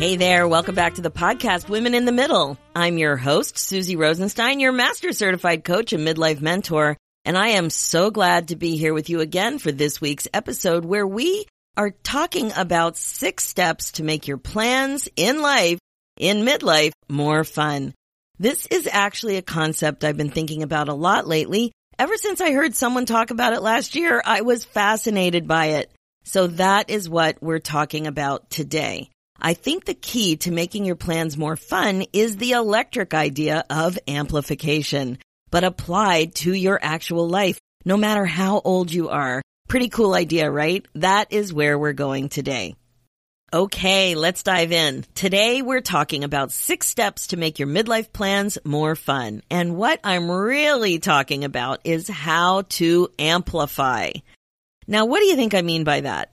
Hey there, welcome back to the podcast Women in the Middle. I'm your host, Suzy Rosenstein, your master certified coach and midlife mentor, and I am so glad to be here with you again for this week's episode where we are talking about six steps to make your plans in life, in midlife, more fun. This is actually a concept I've been thinking about a lot lately. Ever since I heard someone talk about it last year, I was fascinated by it. So that is what we're talking about today. I think the key to making your plans more fun is the electric idea of amplification, but applied to your actual life, no matter how old you are. Pretty cool idea, right? That is where we're going today. Okay, let's dive in. Today we're talking about six steps to make your midlife plans more fun. And what I'm really talking about is how to amplify. Now, what do you think I mean by that?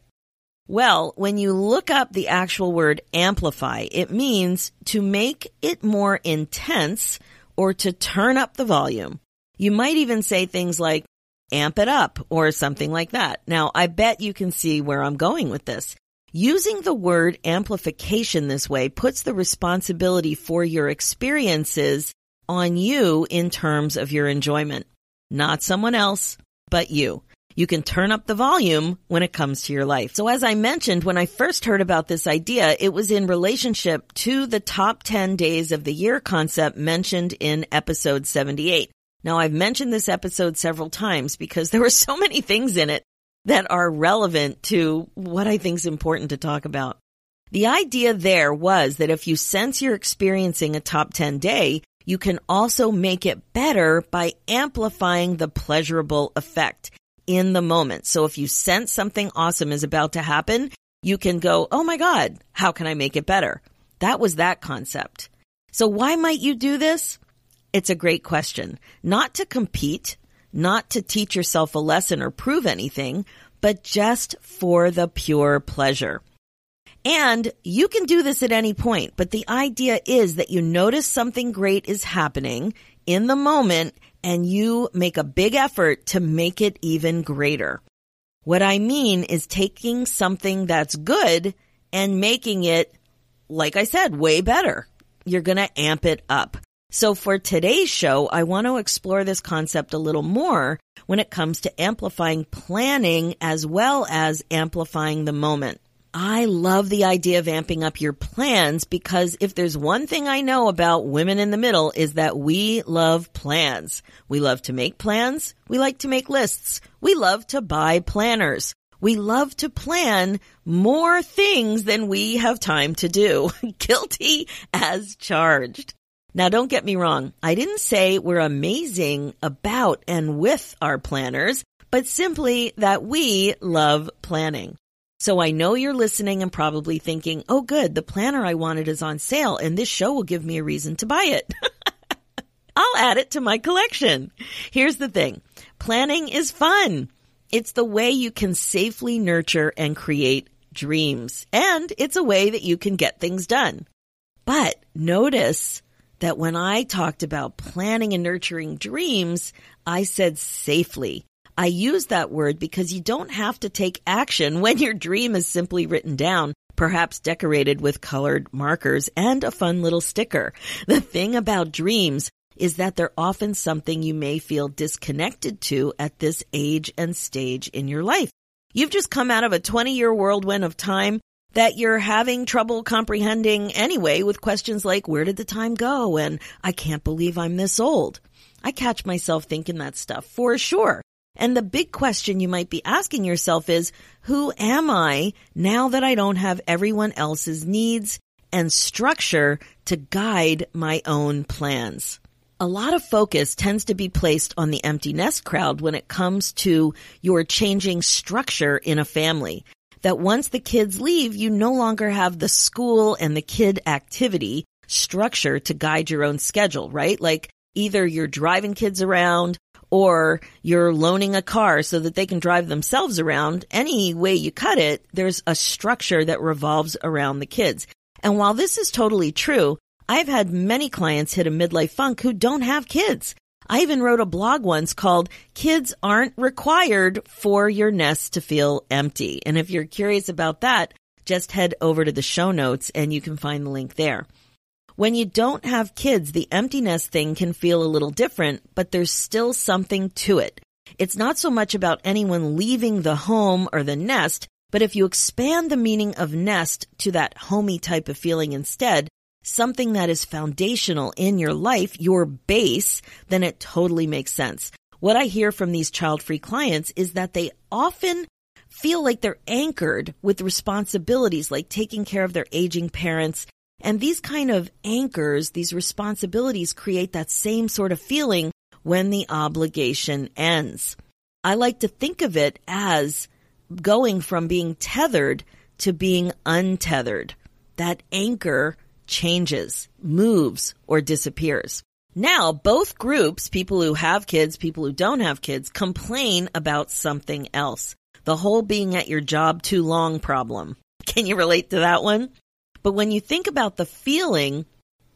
Well, when you look up the actual word amplify, it means to make it more intense or to turn up the volume. You might even say things like amp it up or something like that. Now, I bet you can see where I'm going with this. Using the word amplification this way puts the responsibility for your experiences on you in terms of your enjoyment. Not someone else, but you you can turn up the volume when it comes to your life. So as I mentioned, when I first heard about this idea, it was in relationship to the top 10 days of the year concept mentioned in episode 78. Now I've mentioned this episode several times because there were so many things in it that are relevant to what I think is important to talk about. The idea there was that if you sense you're experiencing a top 10 day, you can also make it better by amplifying the pleasurable effect in the moment. So if you sense something awesome is about to happen, you can go, Oh my God, how can I make it better? That was that concept. So why might you do this? It's a great question. Not to compete, not to teach yourself a lesson or prove anything, but just for the pure pleasure. And you can do this at any point, but the idea is that you notice something great is happening in the moment and you make a big effort to make it even greater. What I mean is taking something that's good and making it, like I said, way better. You're going to amp it up. So for today's show, I want to explore this concept a little more when it comes to amplifying planning as well as amplifying the moment. I love the idea of amping up your plans because if there's one thing I know about women in the middle is that we love plans. We love to make plans. We like to make lists. We love to buy planners. We love to plan more things than we have time to do. Guilty as charged. Now don't get me wrong. I didn't say we're amazing about and with our planners, but simply that we love planning. So I know you're listening and probably thinking, oh good, the planner I wanted is on sale and this show will give me a reason to buy it. I'll add it to my collection. Here's the thing. Planning is fun. It's the way you can safely nurture and create dreams. And it's a way that you can get things done. But notice that when I talked about planning and nurturing dreams, I said safely. I use that word because you don't have to take action when your dream is simply written down, perhaps decorated with colored markers and a fun little sticker. The thing about dreams is that they're often something you may feel disconnected to at this age and stage in your life. You've just come out of a 20 year whirlwind of time that you're having trouble comprehending anyway with questions like, where did the time go? And I can't believe I'm this old. I catch myself thinking that stuff for sure. And the big question you might be asking yourself is, who am I now that I don't have everyone else's needs and structure to guide my own plans? A lot of focus tends to be placed on the empty nest crowd when it comes to your changing structure in a family. That once the kids leave, you no longer have the school and the kid activity. structure to guide your own schedule, right? Like either you're driving kids around or you're loaning a car so that they can drive themselves around. Any way you cut it, there's a structure that revolves around the kids. And while this is totally true, I've had many clients hit a midlife funk who don't have kids. I even wrote a blog once called Kids Aren't Required for Your Nest to Feel Empty. And if you're curious about that, just head over to the show notes and you can find the link there. When you don't have kids, the empty nest thing can feel a little different, but there's still something to it. It's not so much about anyone leaving the home or the nest, but if you expand the meaning of nest to that homey type of feeling instead, something that is foundational in your life, your base, then it totally makes sense. What I hear from these child free clients is that they often feel like they're anchored with responsibilities like taking care of their aging parents. And these kind of anchors, these responsibilities create that same sort of feeling when the obligation ends. I like to think of it as going from being tethered to being untethered. That anchor changes, moves, or disappears. Now, both groups, people who have kids, people who don't have kids, complain about something else. The whole being at your job too long problem. Can you relate to that one? But when you think about the feeling,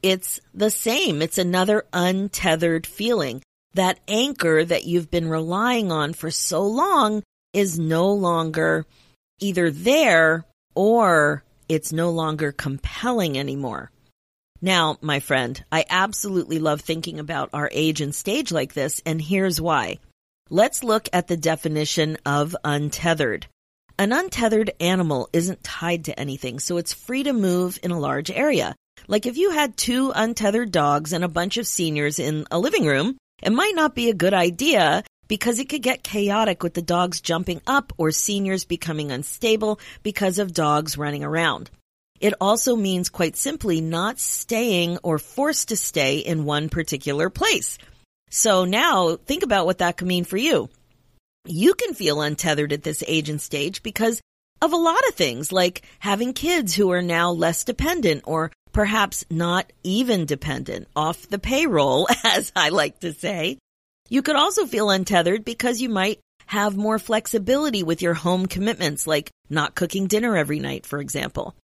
it's the same. It's another untethered feeling. That anchor that you've been relying on for so long is no longer either there or it's no longer compelling anymore. Now, my friend, I absolutely love thinking about our age and stage like this, and here's why. Let's look at the definition of untethered. An untethered animal isn't tied to anything, so it's free to move in a large area. Like if you had two untethered dogs and a bunch of seniors in a living room, it might not be a good idea because it could get chaotic with the dogs jumping up or seniors becoming unstable because of dogs running around. It also means quite simply not staying or forced to stay in one particular place. So now think about what that could mean for you. You can feel untethered at this age and stage because of a lot of things like having kids who are now less dependent or perhaps not even dependent off the payroll, as I like to say. You could also feel untethered because you might have more flexibility with your home commitments, like not cooking dinner every night, for example.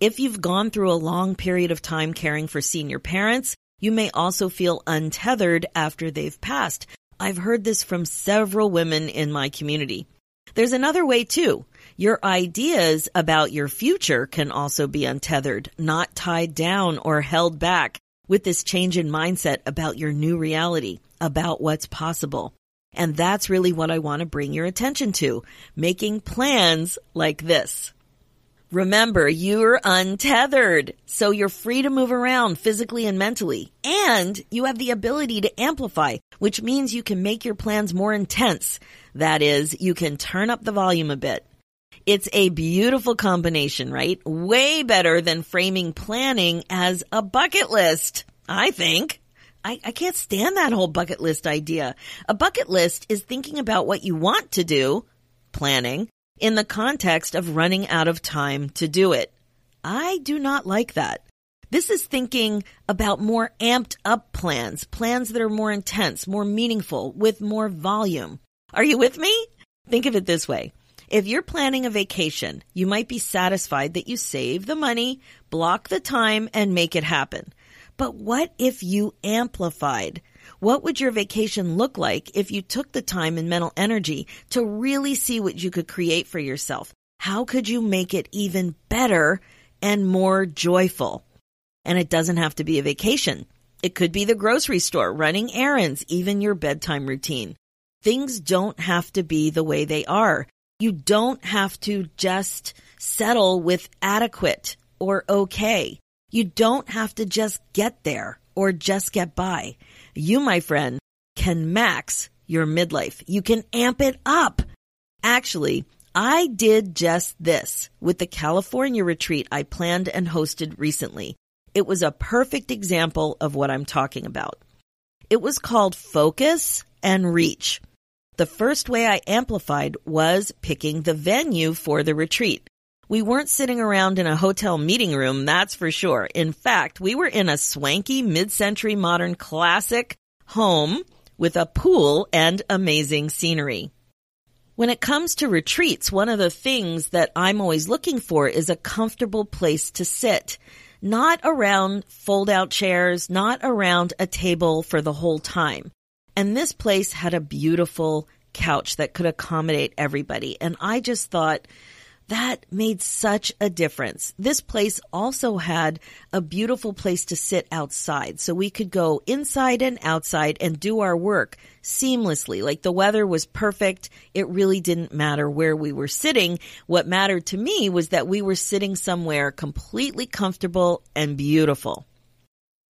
If you've gone through a long period of time caring for senior parents, you may also feel untethered after they've passed. I've heard this from several women in my community. There's another way too. Your ideas about your future can also be untethered, not tied down or held back with this change in mindset about your new reality about what's possible. And that's really what I want to bring your attention to, making plans like this. Remember, you're untethered, so you're free to move around physically and mentally. And you have the ability to amplify, which means you can make your plans more intense. That is, you can turn up the volume a bit. It's a beautiful combination, right? Way better than framing planning as a bucket list, I think. I, I can't stand that whole bucket list idea. A bucket list is thinking about what you want to do, planning, in the context of running out of time to do it. I do not like that. This is thinking about more amped up plans, plans that are more intense, more meaningful, with more volume. Are you with me? Think of it this way. If you're planning a vacation, you might be satisfied that you save the money, block the time, and make it happen. But what if you amplified? What would your vacation look like if you took the time and mental energy to really see what you could create for yourself? How could you make it even better and more joyful? And it doesn't have to be a vacation. It could be the grocery store, running errands, even your bedtime routine. Things don't have to be the way they are. You don't have to just settle with adequate or okay. You don't have to just get there or just get by. You, my friend, can max your midlife. You can amp it up. Actually, I did just this with the California retreat I planned and hosted recently. It was a perfect example of what I'm talking about. It was called Focus and Reach. The first way I amplified was picking the venue for the retreat We weren't sitting around in a hotel meeting room, that's for sure. In fact, we were in a swanky mid-century modern classic home with a pool and amazing scenery. When it comes to retreats, one of the things that I'm always looking for is a comfortable place to sit. Not around fold out chairs, not around a table for the whole time. And this place had a beautiful couch that could accommodate everybody. And I just thought, that made such a difference. This place also had a beautiful place to sit outside. So we could go inside and outside and do our work seamlessly. Like the weather was perfect. It really didn't matter where we were sitting. What mattered to me was that we were sitting somewhere completely comfortable and beautiful.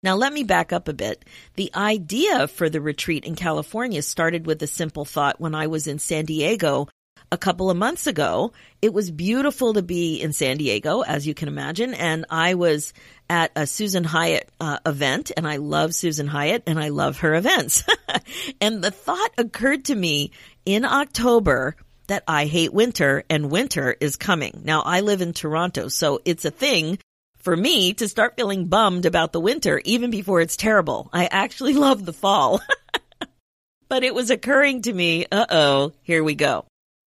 Now let me back up a bit. The idea for the retreat in California started with a simple thought when I was in San Diego a couple of months ago. It was beautiful to be in San Diego, as you can imagine, and I was at a Susan Hyatt uh, event, and I love Susan Hyatt, and I love her events. and the thought occurred to me in October that I hate winter, and winter is coming. Now, I live in Toronto, so it's a thing for me to start feeling bummed about the winter even before it's terrible. I actually love the fall. but it was occurring to me, uh oh, here we go.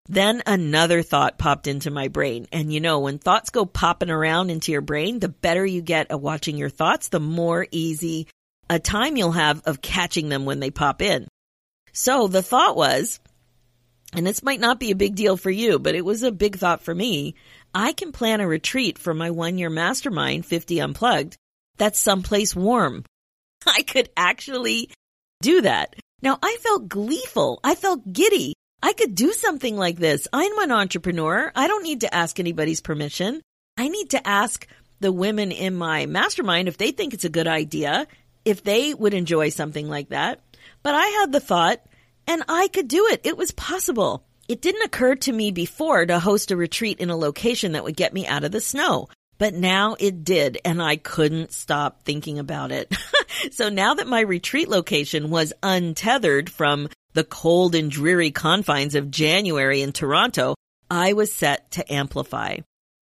Then another thought popped into my brain. And you know, when thoughts go popping around into your brain, the better you get at watching your thoughts, the more easy a time you'll have of catching them when they pop in. So the thought was, and this might not be a big deal for you, but it was a big thought for me. I can plan a retreat for my one year mastermind, 50 Unplugged, that's someplace warm. I could actually do that. Now I felt gleeful. I felt giddy. I could do something like this. I'm an entrepreneur. I don't need to ask anybody's permission. I need to ask the women in my mastermind if they think it's a good idea, if they would enjoy something like that. But I had the thought and I could do it. It was possible. It didn't occur to me before to host a retreat in a location that would get me out of the snow. But now it did, and I couldn't stop thinking about it. so now that my retreat location was untethered from the cold and dreary confines of January in Toronto, I was set to amplify.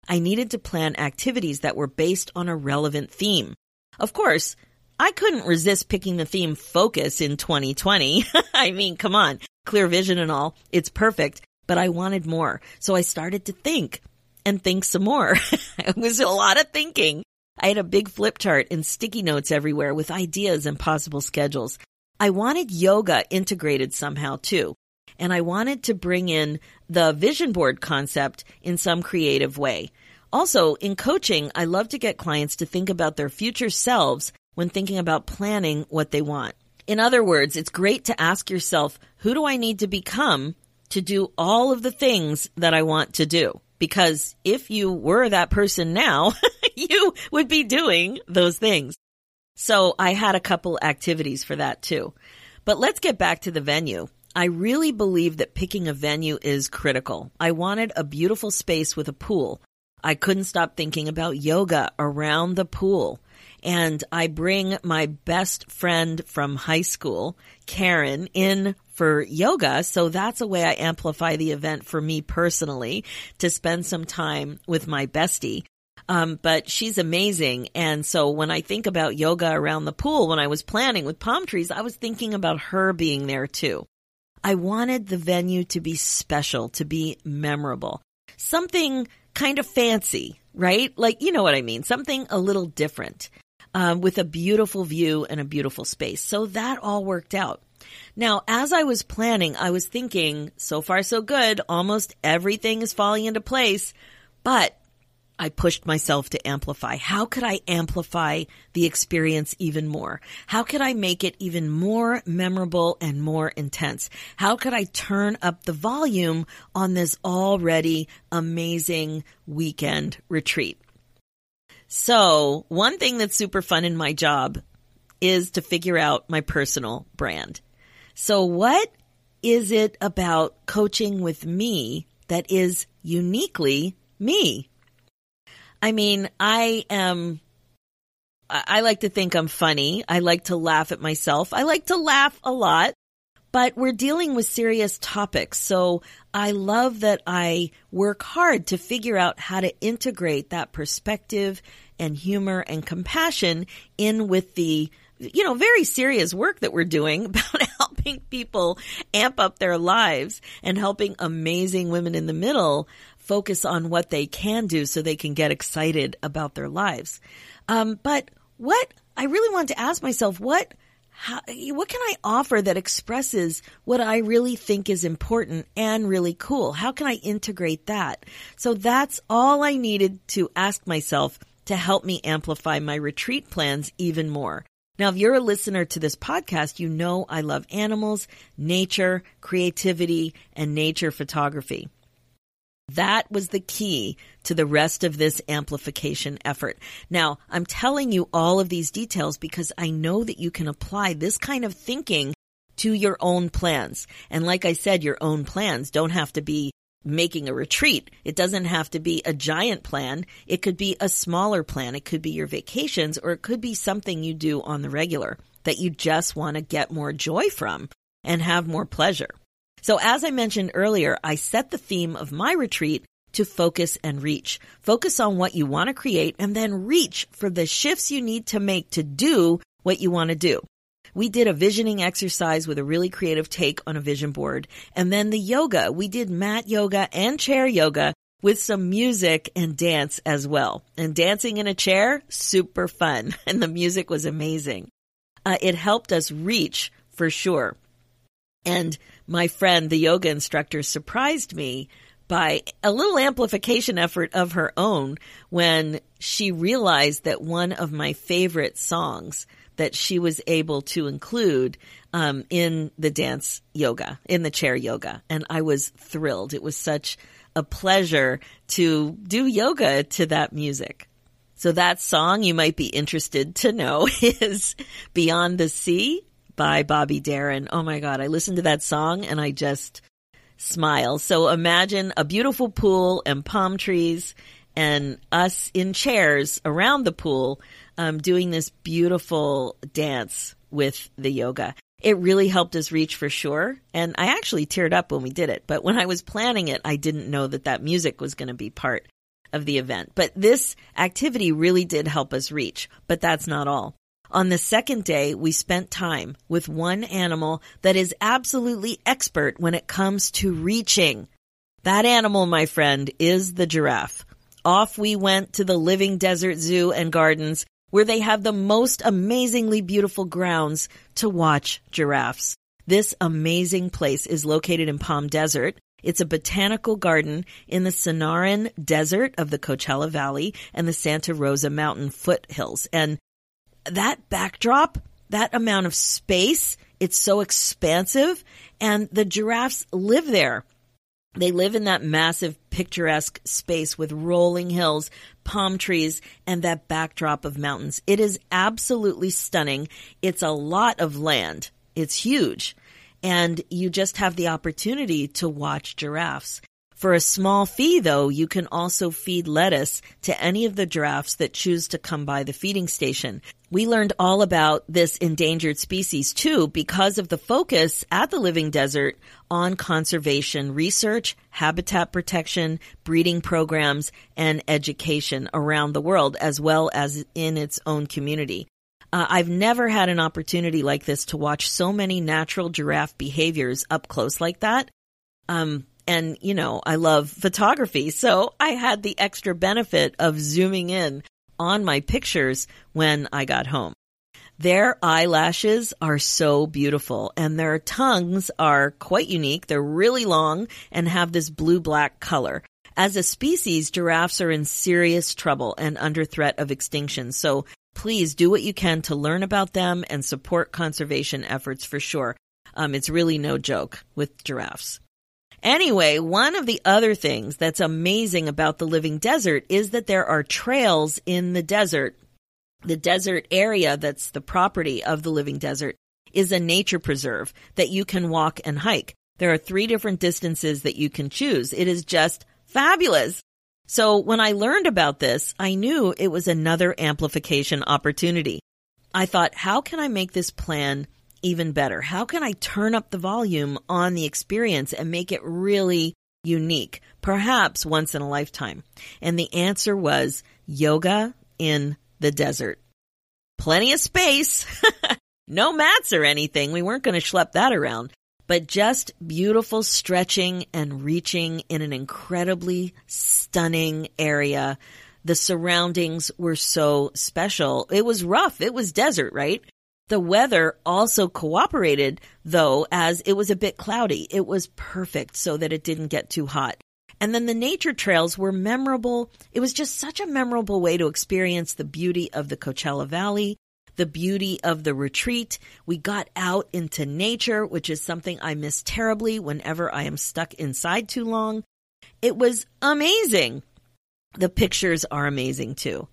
I needed to plan activities that were based on a relevant theme. Of course, I couldn't resist picking the theme focus in 2020. I mean, come on, clear vision and all. It's perfect, but I wanted more. So I started to think and think some more. it was a lot of thinking. I had a big flip chart and sticky notes everywhere with ideas and possible schedules. I wanted yoga integrated somehow too. And I wanted to bring in the vision board concept in some creative way. Also, in coaching, I love to get clients to think about their future selves when thinking about planning what they want. In other words, it's great to ask yourself, who do I need to become to do all of the things that I want to do? Because if you were that person now, you would be doing those things. So I had a couple activities for that too. But let's get back to the venue. I really believe that picking a venue is critical. I wanted a beautiful space with a pool. I couldn't stop thinking about yoga around the pool. And I bring my best friend from high school, Karen, in for yoga. So that's a way I amplify the event for me personally to spend some time with my bestie. Um, but she's amazing. And so when I think about yoga around the pool, when I was planning with palm trees, I was thinking about her being there too. I wanted the venue to be special, to be memorable, something kind of fancy, right? Like, you know what I mean? Something a little different, um, with a beautiful view and a beautiful space. So that all worked out. Now, as I was planning, I was thinking, so far so good. Almost everything is falling into place, but I pushed myself to amplify. How could I amplify the experience even more? How could I make it even more memorable and more intense? How could I turn up the volume on this already amazing weekend retreat? So one thing that's super fun in my job is to figure out my personal brand. So what is it about coaching with me that is uniquely me? I mean, I am, I like to think I'm funny. I like to laugh at myself. I like to laugh a lot, but we're dealing with serious topics. So I love that I work hard to figure out how to integrate that perspective and humor and compassion in with the you know, very serious work that we're doing about helping people amp up their lives and helping amazing women in the middle focus on what they can do so they can get excited about their lives. Um, but what I really want to ask myself, what how, what can I offer that expresses what I really think is important and really cool? How can I integrate that? So that's all I needed to ask myself to help me amplify my retreat plans even more. Now, if you're a listener to this podcast, you know I love animals, nature, creativity, and nature photography. That was the key to the rest of this amplification effort. Now, I'm telling you all of these details because I know that you can apply this kind of thinking to your own plans. And like I said, your own plans don't have to be making a retreat. It doesn't have to be a giant plan. It could be a smaller plan. It could be your vacations or it could be something you do on the regular that you just want to get more joy from and have more pleasure. So as I mentioned earlier, I set the theme of my retreat to focus and reach. Focus on what you want to create and then reach for the shifts you need to make to do what you want to do. We did a visioning exercise with a really creative take on a vision board. And then the yoga, we did mat yoga and chair yoga with some music and dance as well. And dancing in a chair, super fun. And the music was amazing. Uh, it helped us reach for sure. And my friend, the yoga instructor, surprised me by a little amplification effort of her own when she realized that one of my favorite songs that she was able to include um, in the dance yoga, in the chair yoga. And I was thrilled. It was such a pleasure to do yoga to that music. So that song you might be interested to know is Beyond the Sea by Bobby Darin. Oh my God. I listened to that song and I just smile. So imagine a beautiful pool and palm trees and us in chairs around the pool, um, doing this beautiful dance with the yoga. It really helped us reach for sure. And I actually teared up when we did it. But when I was planning it, I didn't know that that music was going to be part of the event. But this activity really did help us reach. But that's not all. On the second day, we spent time with one animal that is absolutely expert when it comes to reaching. That animal, my friend, is the giraffe. Off we went to the Living Desert Zoo and Gardens where they have the most amazingly beautiful grounds to watch giraffes. This amazing place is located in Palm Desert. It's a botanical garden in the Sonoran Desert of the Coachella Valley and the Santa Rosa Mountain foothills. And that backdrop, that amount of space, it's so expansive and the giraffes live there. They live in that massive picturesque space with rolling hills, palm trees, and that backdrop of mountains. It is absolutely stunning. It's a lot of land. It's huge. And you just have the opportunity to watch giraffes. For a small fee, though, you can also feed lettuce to any of the giraffes that choose to come by the feeding station. We learned all about this endangered species too because of the focus at the Living Desert on conservation research, habitat protection, breeding programs, and education around the world as well as in its own community. Uh, I've never had an opportunity like this to watch so many natural giraffe behaviors up close like that. Um, and you know, I love photography. So I had the extra benefit of zooming in on my pictures when I got home. Their eyelashes are so beautiful and their tongues are quite unique. They're really long and have this blue black color. As a species, giraffes are in serious trouble and under threat of extinction. So please do what you can to learn about them and support conservation efforts for sure. Um, it's really no joke with giraffes. Anyway, one of the other things that's amazing about the living desert is that there are trails in the desert. The desert area that's the property of the living desert is a nature preserve that you can walk and hike. There are three different distances that you can choose. It is just fabulous. So when I learned about this, I knew it was another amplification opportunity. I thought, how can I make this plan even better? How can I turn up the volume on the experience and make it really unique? Perhaps once in a lifetime. And the answer was yoga in the desert. Plenty of space. no mats or anything. We weren't going to schlep that around, but just beautiful stretching and reaching in an incredibly stunning area. The surroundings were so special. It was rough. It was desert, right? The weather also cooperated though as it was a bit cloudy. It was perfect so that it didn't get too hot. And then the nature trails were memorable. It was just such a memorable way to experience the beauty of the Coachella Valley, the beauty of the retreat. We got out into nature, which is something I miss terribly whenever I am stuck inside too long. It was amazing. The pictures are amazing too.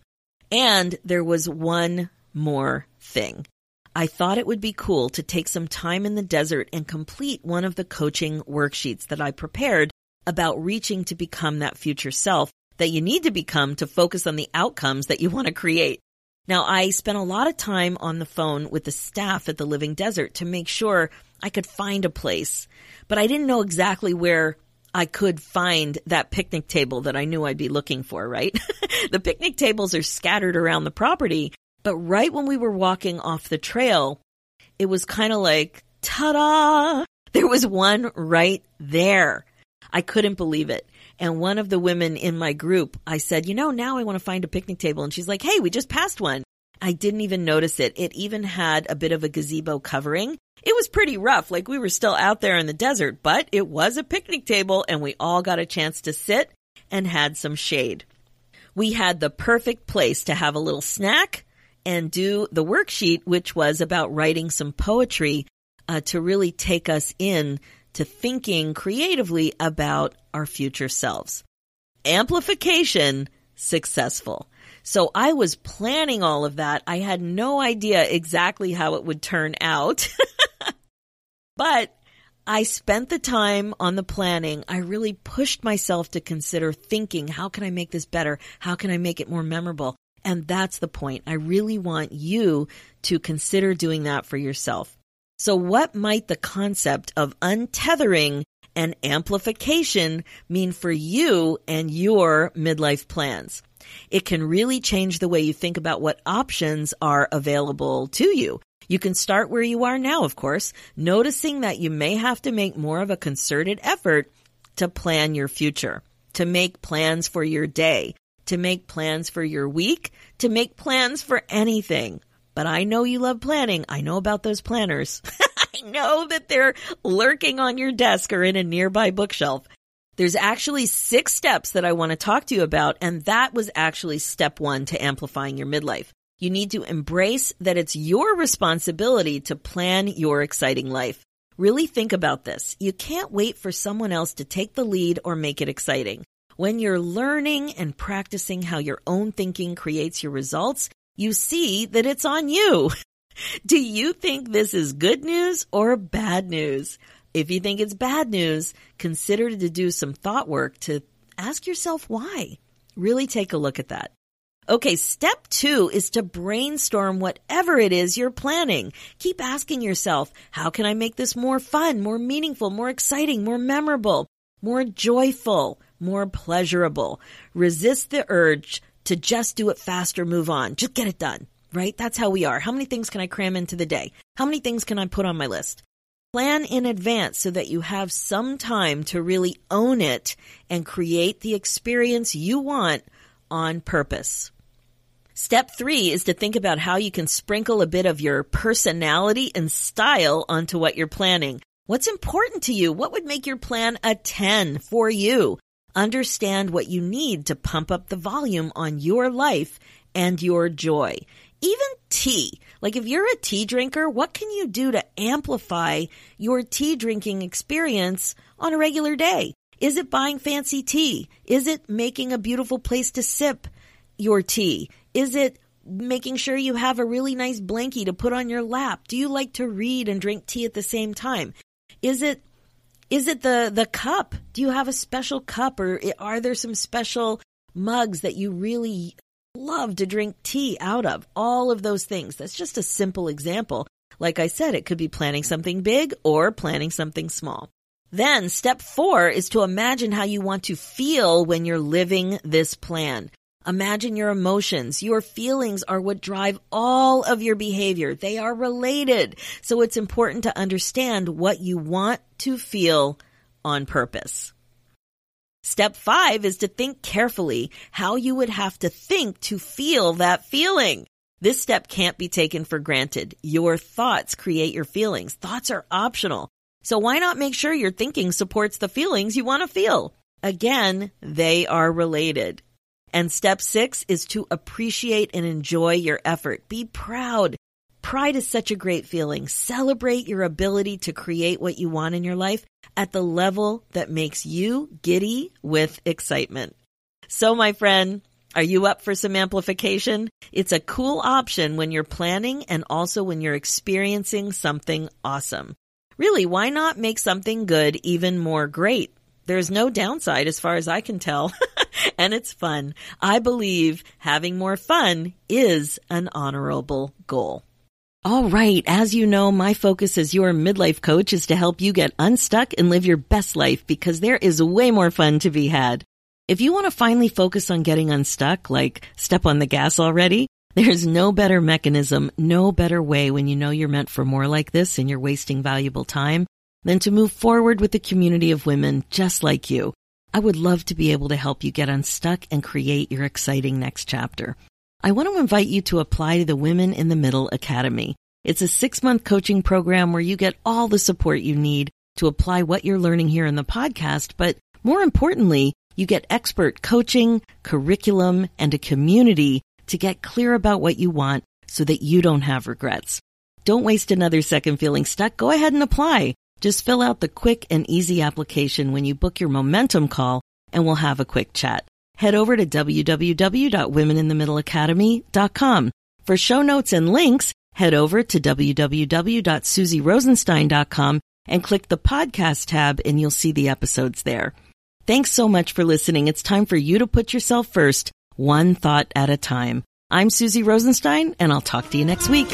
And there was one more thing. I thought it would be cool to take some time in the desert and complete one of the coaching worksheets that I prepared about reaching to become that future self that you need to become to focus on the outcomes that you want to create. Now, I spent a lot of time on the phone with the staff at the Living Desert to make sure I could find a place, but I didn't know exactly where I could find that picnic table that I knew I'd be looking for, right? the picnic tables are scattered around the property, but right when we were walking off the trail, it was kind of like, ta-da! There was one right there. I couldn't believe it. And one of the women in my group, I said, you know, now I want to find a picnic table. And she's like, hey, we just passed one. I didn't even notice it. It even had a bit of a gazebo covering. It was pretty rough. Like we were still out there in the desert, but it was a picnic table and we all got a chance to sit and had some shade. We had the perfect place to have a little snack and do the worksheet, which was about writing some poetry uh, to really take us in to thinking creatively about our future selves. Amplification successful. So I was planning all of that. I had no idea exactly how it would turn out. but I spent the time on the planning. I really pushed myself to consider thinking, how can I make this better? How can I make it more memorable? And that's the point. I really want you to consider doing that for yourself. So what might the concept of untethering and amplification mean for you and your midlife plans? It can really change the way you think about what options are available to you. You can start where you are now, of course, noticing that you may have to make more of a concerted effort to plan your future, to make plans for your day, to make plans for your week, to make plans for anything. But I know you love planning. I know about those planners. I know that they're lurking on your desk or in a nearby bookshelf. There's actually six steps that I want to talk to you about, and that was actually step one to amplifying your midlife. You need to embrace that it's your responsibility to plan your exciting life. Really think about this. You can't wait for someone else to take the lead or make it exciting. When you're learning and practicing how your own thinking creates your results, you see that it's on you. Do you think this is good news or bad news? If you think it's bad news, consider to do some thought work to ask yourself why. Really take a look at that. Okay, step two is to brainstorm whatever it is you're planning. Keep asking yourself, how can I make this more fun, more meaningful, more exciting, more memorable, more joyful, more pleasurable? Resist the urge to just do it faster, move on, just get it done, right? That's how we are. How many things can I cram into the day? How many things can I put on my list? Plan in advance so that you have some time to really own it and create the experience you want on purpose. Step three is to think about how you can sprinkle a bit of your personality and style onto what you're planning. What's important to you? What would make your plan a 10 for you? Understand what you need to pump up the volume on your life and your joy. Even tea. Like if you're a tea drinker, what can you do to amplify your tea drinking experience on a regular day? Is it buying fancy tea? Is it making a beautiful place to sip your tea? Is it making sure you have a really nice blankie to put on your lap? Do you like to read and drink tea at the same time? Is it is it the, the cup? Do you have a special cup or are there some special mugs that you really love to drink tea out of? All of those things. That's just a simple example. Like I said, it could be planning something big or planning something small. Then step four is to imagine how you want to feel when you're living this plan. Imagine your emotions. Your feelings are what drive all of your behavior. They are related. So it's important to understand what you want to feel on purpose. Step five is to think carefully how you would have to think to feel that feeling. This step can't be taken for granted. Your thoughts create your feelings. Thoughts are optional. So why not make sure your thinking supports the feelings you want to feel? Again, they are related. And step six is to appreciate and enjoy your effort. Be proud. Pride is such a great feeling. Celebrate your ability to create what you want in your life at the level that makes you giddy with excitement. So, my friend, are you up for some amplification? It's a cool option when you're planning and also when you're experiencing something awesome. Really, why not make something good even more great? There's no downside as far as I can tell. and it's fun. I believe having more fun is an honorable goal. All right. As you know, my focus as your midlife coach is to help you get unstuck and live your best life because there is way more fun to be had. If you want to finally focus on getting unstuck, like step on the gas already, there's no better mechanism, no better way when you know you're meant for more like this and you're wasting valuable time than to move forward with a community of women just like you. I would love to be able to help you get unstuck and create your exciting next chapter. I want to invite you to apply to the Women in the Middle Academy. It's a six month coaching program where you get all the support you need to apply what you're learning here in the podcast, but more importantly, you get expert coaching, curriculum, and a community to get clear about what you want so that you don't have regrets. Don't waste another second feeling stuck. Go ahead and apply. Just fill out the quick and easy application when you book your momentum call and we'll have a quick chat head over to www.womeninthemiddleacademy.com. For show notes and links, head over to www.suzyrosenstein.com and click the podcast tab and you'll see the episodes there. Thanks so much for listening. It's time for you to put yourself first, one thought at a time. I'm Suzy Rosenstein and I'll talk to you next week.